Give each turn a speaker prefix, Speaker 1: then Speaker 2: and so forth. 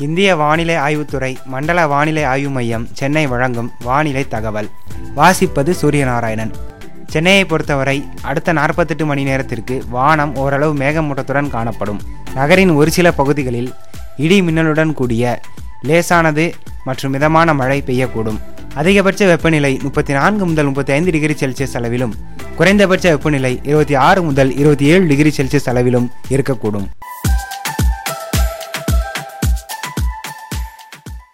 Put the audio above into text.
Speaker 1: இந்திய வானிலை ஆய்வுத்துறை மண்டல வானிலை ஆய்வு மையம் சென்னை வழங்கும் வானிலை தகவல். வாசிப்பது சூரியநாராயணன். சென்னையை பொறுத்தவரை அடுத்த நாற்பத்தெட்டு மணி நேரத்திற்கு வானம் ஓரளவு மேகமூட்டத்துடன் காணப்படும். நகரின் ஒரு சில பகுதிகளில் இடி மின்னலுடன் கூடிய லேசானது மற்றும் மிதமான மழை பெய்யக்கூடும். அதிகபட்ச வெப்பநிலை முப்பத்தி நான்கு முதல் முப்பத்தி ஐந்து டிகிரி செல்சியஸ் அளவிலும் குறைந்தபட்ச வெப்பநிலை இருபத்தி ஆறு முதல் இருபத்தி ஏழு டிகிரி செல்சியஸ் அளவிலும் இருக்கக்கூடும்.